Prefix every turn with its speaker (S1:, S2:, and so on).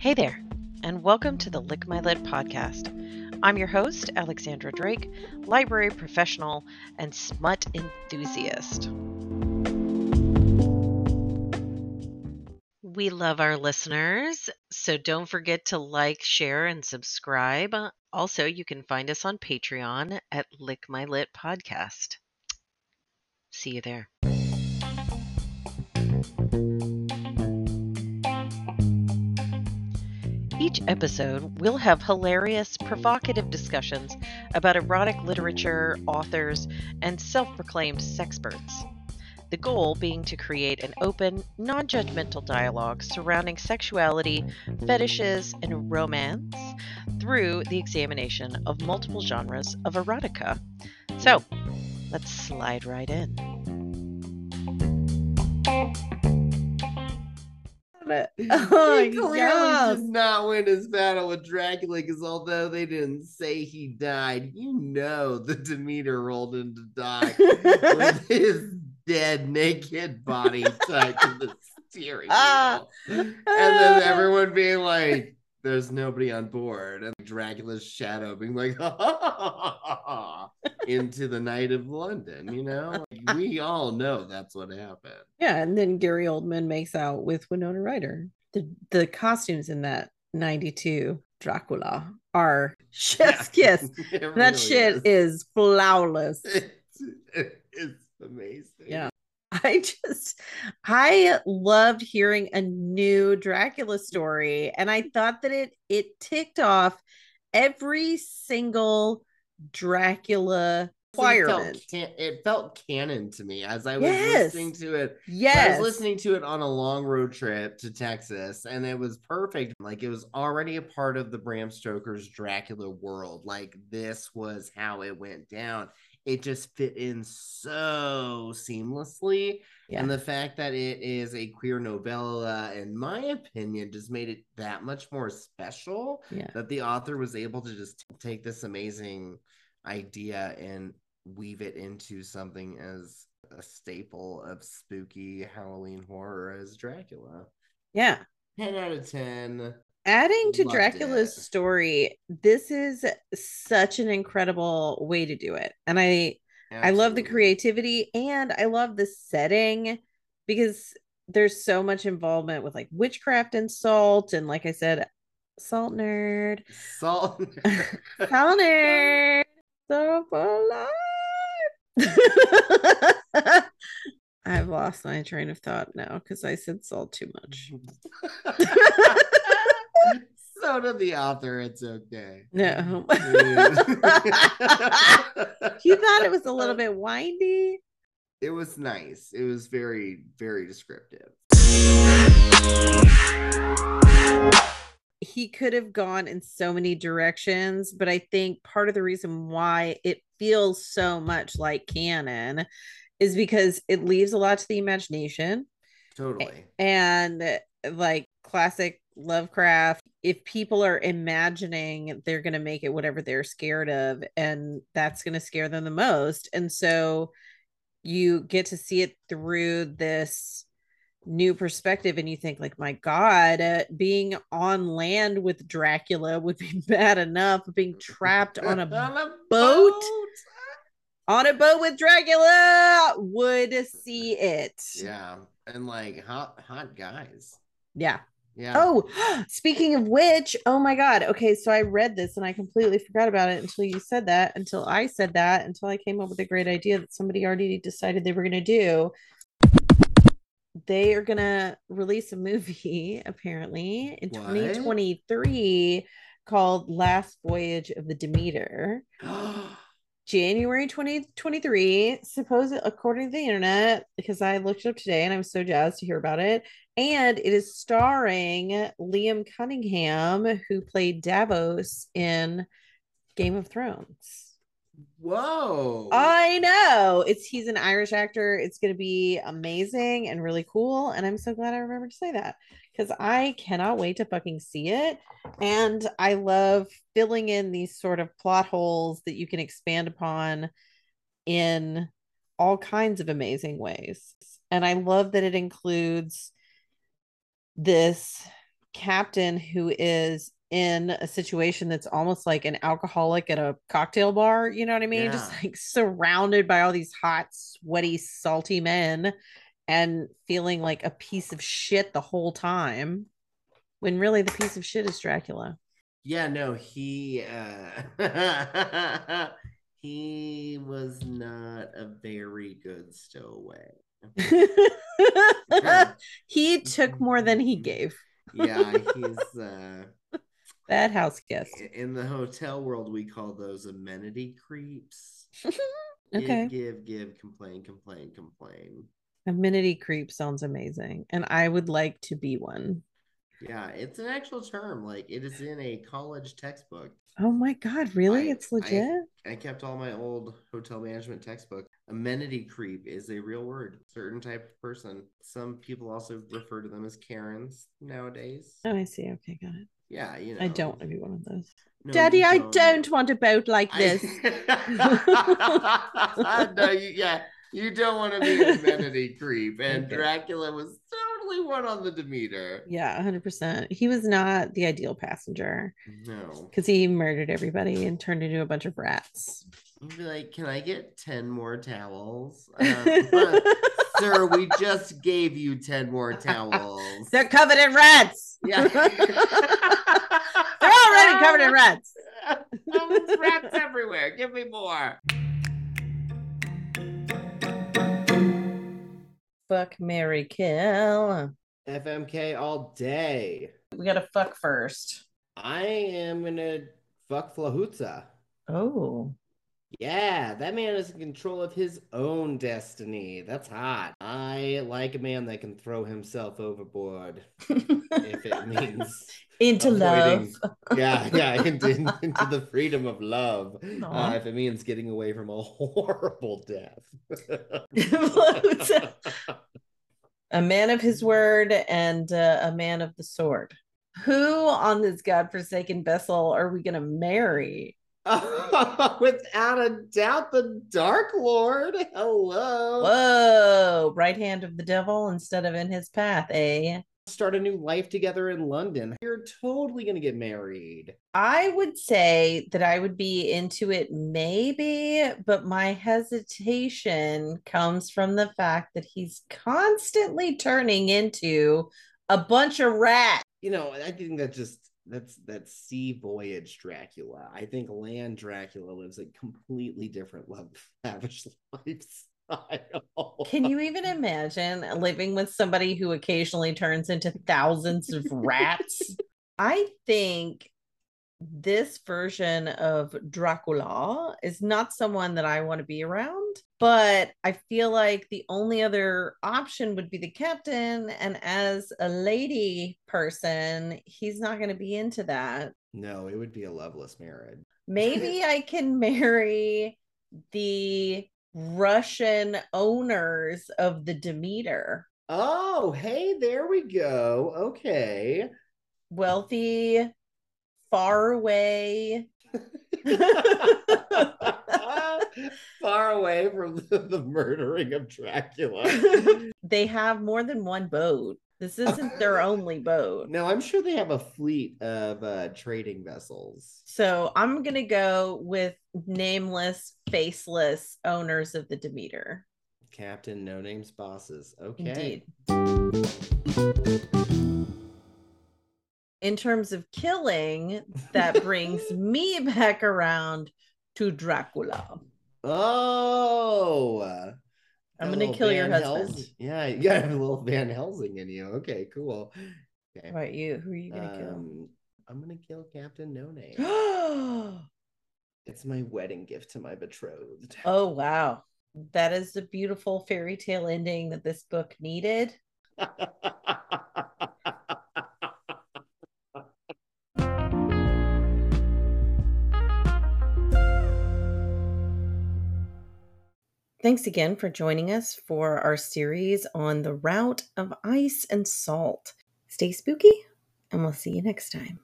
S1: Hey there, and welcome to the Lick My Lit podcast. I'm your host, Alexandra Drake, library professional and smut enthusiast. We love our listeners, so don't forget to like, share, and subscribe. Also, you can find us on Patreon at Lick My Lit Podcast. See you there. Each episode, we'll have hilarious, provocative discussions about erotic literature, authors, and self proclaimed sexperts. The goal being to create an open, non judgmental dialogue surrounding sexuality, fetishes, and romance through the examination of multiple genres of erotica. So, let's slide right in.
S2: Oh,
S3: he clearly
S2: yes.
S3: did not win his battle with Dracula because although they didn't say he died, you know the Demeter rolled in to die with his dead naked body tied to the steering
S2: Ah.
S3: wheel. And then everyone being like, there's nobody on board. And Dracula's shadow being like, into the night of London, you know? Like, we all know that's what happened.
S2: Yeah, and then Gary Oldman makes out with Winona Ryder. The the costumes in that 92 Dracula are chef's kiss.
S3: It
S2: That
S3: really
S2: shit is flawless.
S3: It's, it's amazing.
S2: Yeah. I just I loved hearing a new Dracula story and I thought that it it ticked off every single Dracula
S3: It felt, can- it felt canon to me as I was
S2: Yes.
S3: listening to it.
S2: Yes.
S3: I was listening to it on a long road trip to Texas, and it was perfect. Like it was already a part of the Bram Stoker's Dracula world. Like this was how it went down. It just fit in so seamlessly.
S2: Yeah.
S3: And the fact that it is a queer novella, in my opinion, just made it that much more special
S2: Yeah.
S3: that the author was able to just take this amazing idea and weave it into something as a staple of spooky Halloween horror as Dracula.
S2: Yeah.
S3: 10 out of 10.
S2: adding to
S3: Loved
S2: Dracula's
S3: it.
S2: story, this is such an incredible way to do it. And I I love the creativity and I love the setting because there's so much involvement with like witchcraft and salt and like I said salt nerd.
S3: Salt.
S2: Salt nerd. So alive. I've lost my train of thought now because I said salt too much.
S3: so did the author. It's okay.
S2: No. You thought it was a little bit windy?
S3: It was nice. It was very, very descriptive.
S2: He could have gone in so many directions, but I think part of the reason why it feels so much like canon is because it leaves a lot to the imagination
S3: Totally.
S2: and uh, like classic Lovecraft. If people are imagining, they're going to make it whatever they're scared of, and that's going to scare them the most. And so you get to see it through this new perspective and you think like my god uh, being on land with dracula would be bad enough being trapped on a boat? on a boat with dracula would see it
S3: Yeah. And like hot hot guys.
S2: yeah
S3: Yeah.
S2: oh speaking of which oh my god okay so i read this and i completely forgot about it until you said that until i said that until i came up with a great idea that somebody already decided they were going to do they are going to release a movie apparently in
S3: What?
S2: 2023 called last voyage of the demeter January 2023, supposed according to the internet, because I looked it up today and I was so jazzed to hear about it. And it is starring Liam Cunningham, who played Davos in Game of Thrones.
S3: Whoa.
S2: I know it's he's an Irish actor. It's going to be amazing and really cool. And I'm so glad I remembered to say that because I cannot wait to fucking see it. And I love filling in these sort of plot holes that you can expand upon in all kinds of amazing ways. And I love that it includes this captain who is in a situation that's almost like an alcoholic at a cocktail bar. You know what I mean? Just like surrounded by all these hot, sweaty, salty men and feeling like a piece of shit the whole time when really the piece of shit is Dracula.
S3: Yeah, no, he uh he was not a very good stowaway.
S2: he took more than he gave.
S3: yeah, he's uh
S2: Bad house guest.
S3: in the hotel world we call those amenity creeps.
S2: Okay.
S3: Give, give, give, complain, complain, complain.
S2: Amenity creep sounds amazing. And I would like to be one.
S3: Yeah, it's an actual term. Like it is in a college textbook.
S2: Oh my God, really?
S3: I-
S2: it's legit?
S3: I kept all my old hotel management textbook. Amenity creep is a real word. Certain type of person. Some people also refer to them as Karens nowadays.
S2: oh, I see. Okay, got it.
S3: Yeah, you know.
S2: I don't want to be one of those.
S3: No,
S2: Daddy,
S3: you
S2: I don't want a boat like
S3: I-
S2: this.
S3: no, you, yeah, you don't want to be an amenity creep, and
S2: Okay.
S3: Dracula was totally one on the Demeter.
S2: yeah, 100%. He was not the ideal passenger
S3: No,
S2: because he murdered everybody and turned into a bunch of rats.
S3: You'd be like, "Can I get ten more towels?" Um, Sir, we just gave you ten more towels.
S2: They're covered in rats.
S3: Yeah.
S2: They're already covered in rats.
S3: There's rats everywhere. Give me more.
S2: Fuck Mary Kill.
S3: FMK all day.
S2: We gotta fuck first.
S3: I am gonna fuck Flahutsa.
S2: Oh.
S3: Yeah, that man is in control of his own destiny. That's hot. I like a man that can throw himself overboard if it means
S2: Into
S3: avoiding-
S2: love.
S3: yeah, yeah, into, into the freedom of love. Uh, if it means getting away from a horrible death.
S2: a man of his word and uh, a man of the sword. Who on this godforsaken vessel are we gonna marry?
S3: Without a doubt, the Dark Lord. Hello.
S2: Whoa, right hand of the devil instead of in his path, eh?
S3: Start a new life together in London. You're totally gonna get married.
S2: I would say that I would be into it maybe, but my hesitation comes from the fact that he's constantly turning into a bunch of rats.
S3: You know, I think that just that's that's sea voyage Dracula. I think land Dracula lives a completely different love lavish lifestyle.
S2: Can you even imagine living with somebody who occasionally turns into thousands of rats? I think this version of Dracula is not someone that I want to be around, but I feel like the only other option would be the captain. And as a lady person, he's not going to be into that.
S3: No, it would be a loveless marriage.
S2: Maybe I can marry the Russian owners of the Demeter.
S3: Oh, hey, there we go. Okay.
S2: Wealthy, far away.
S3: Far away from the, the murdering of Dracula.
S2: they have more than one boat. This isn't their only boat.
S3: No, I'm sure they have a fleet of uh, trading vessels.
S2: So I'm going to go with nameless, faceless owners of the Demeter.
S3: Captain No Name's bosses. Okay.
S2: Indeed. In terms of killing, that brings me back around to Dracula.
S3: Oh.
S2: I'm gonna
S3: little
S2: kill your
S3: Van
S2: husband.
S3: Hels- yeah, you got a little Van Helsing in you. Okay, cool. Okay.
S2: How about you? Who are you going to
S3: Um, I'm gonna kill Captain No Name.
S2: kill?
S3: it's my wedding gift to my betrothed.
S2: oh, wow. That is the beautiful fairy tale ending that this book needed. Thanks again for joining us for our series on the route of ice and salt. Stay spooky, and we'll see you next time.